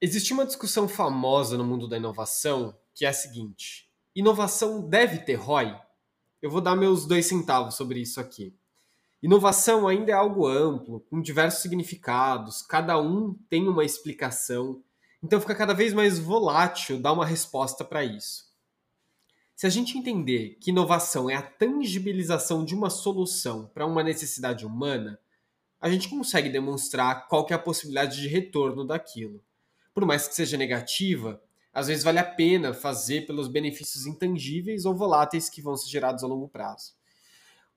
Existe uma discussão famosa no mundo da inovação que é a seguinte: inovação deve ter ROI? Eu vou dar meus dois centavos sobre isso aqui. Inovação ainda é algo amplo, com diversos significados, cada um tem uma explicação, então fica cada vez mais volátil dar uma resposta para isso. Se a gente entender que inovação é a tangibilização de uma solução para uma necessidade humana, a gente consegue demonstrar qual é a possibilidade de retorno daquilo por mais que seja negativa, às vezes vale a pena fazer pelos benefícios intangíveis ou voláteis que vão ser gerados a longo prazo.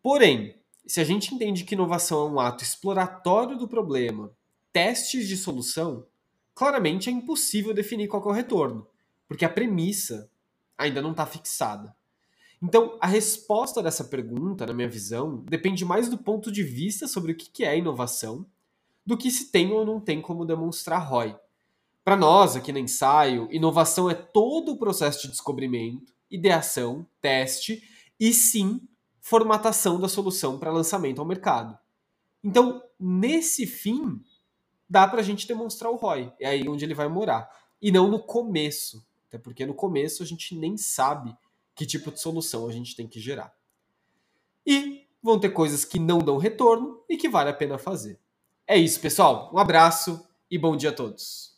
Porém, se a gente entende que inovação é um ato exploratório do problema, testes de solução, claramente é impossível definir qual é o retorno, porque a premissa ainda não está fixada. Então, a resposta dessa pergunta, na minha visão, depende mais do ponto de vista sobre o que é inovação do que se tem ou não tem como demonstrar ROI. Para nós, aqui no ensaio, inovação é todo o processo de descobrimento, ideação, teste e sim formatação da solução para lançamento ao mercado. Então, nesse fim, dá para a gente demonstrar o ROI. É aí onde ele vai morar. E não no começo. Até porque no começo a gente nem sabe que tipo de solução a gente tem que gerar. E vão ter coisas que não dão retorno e que vale a pena fazer. É isso, pessoal. Um abraço e bom dia a todos.